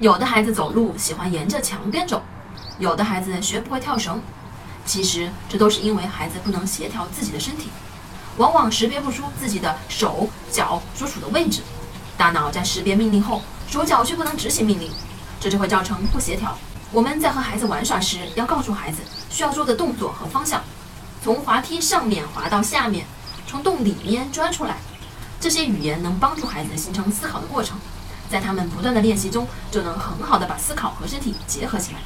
有的孩子走路喜欢沿着墙边走，有的孩子学不会跳绳。其实这都是因为孩子不能协调自己的身体，往往识别不出自己的手脚所处的位置。大脑在识别命令后，手脚却不能执行命令，这就会造成不协调。我们在和孩子玩耍时，要告诉孩子需要做的动作和方向，从滑梯上面滑到下面，从洞里面钻出来。这些语言能帮助孩子形成思考的过程，在他们不断的练习中，就能很好的把思考和身体结合起来。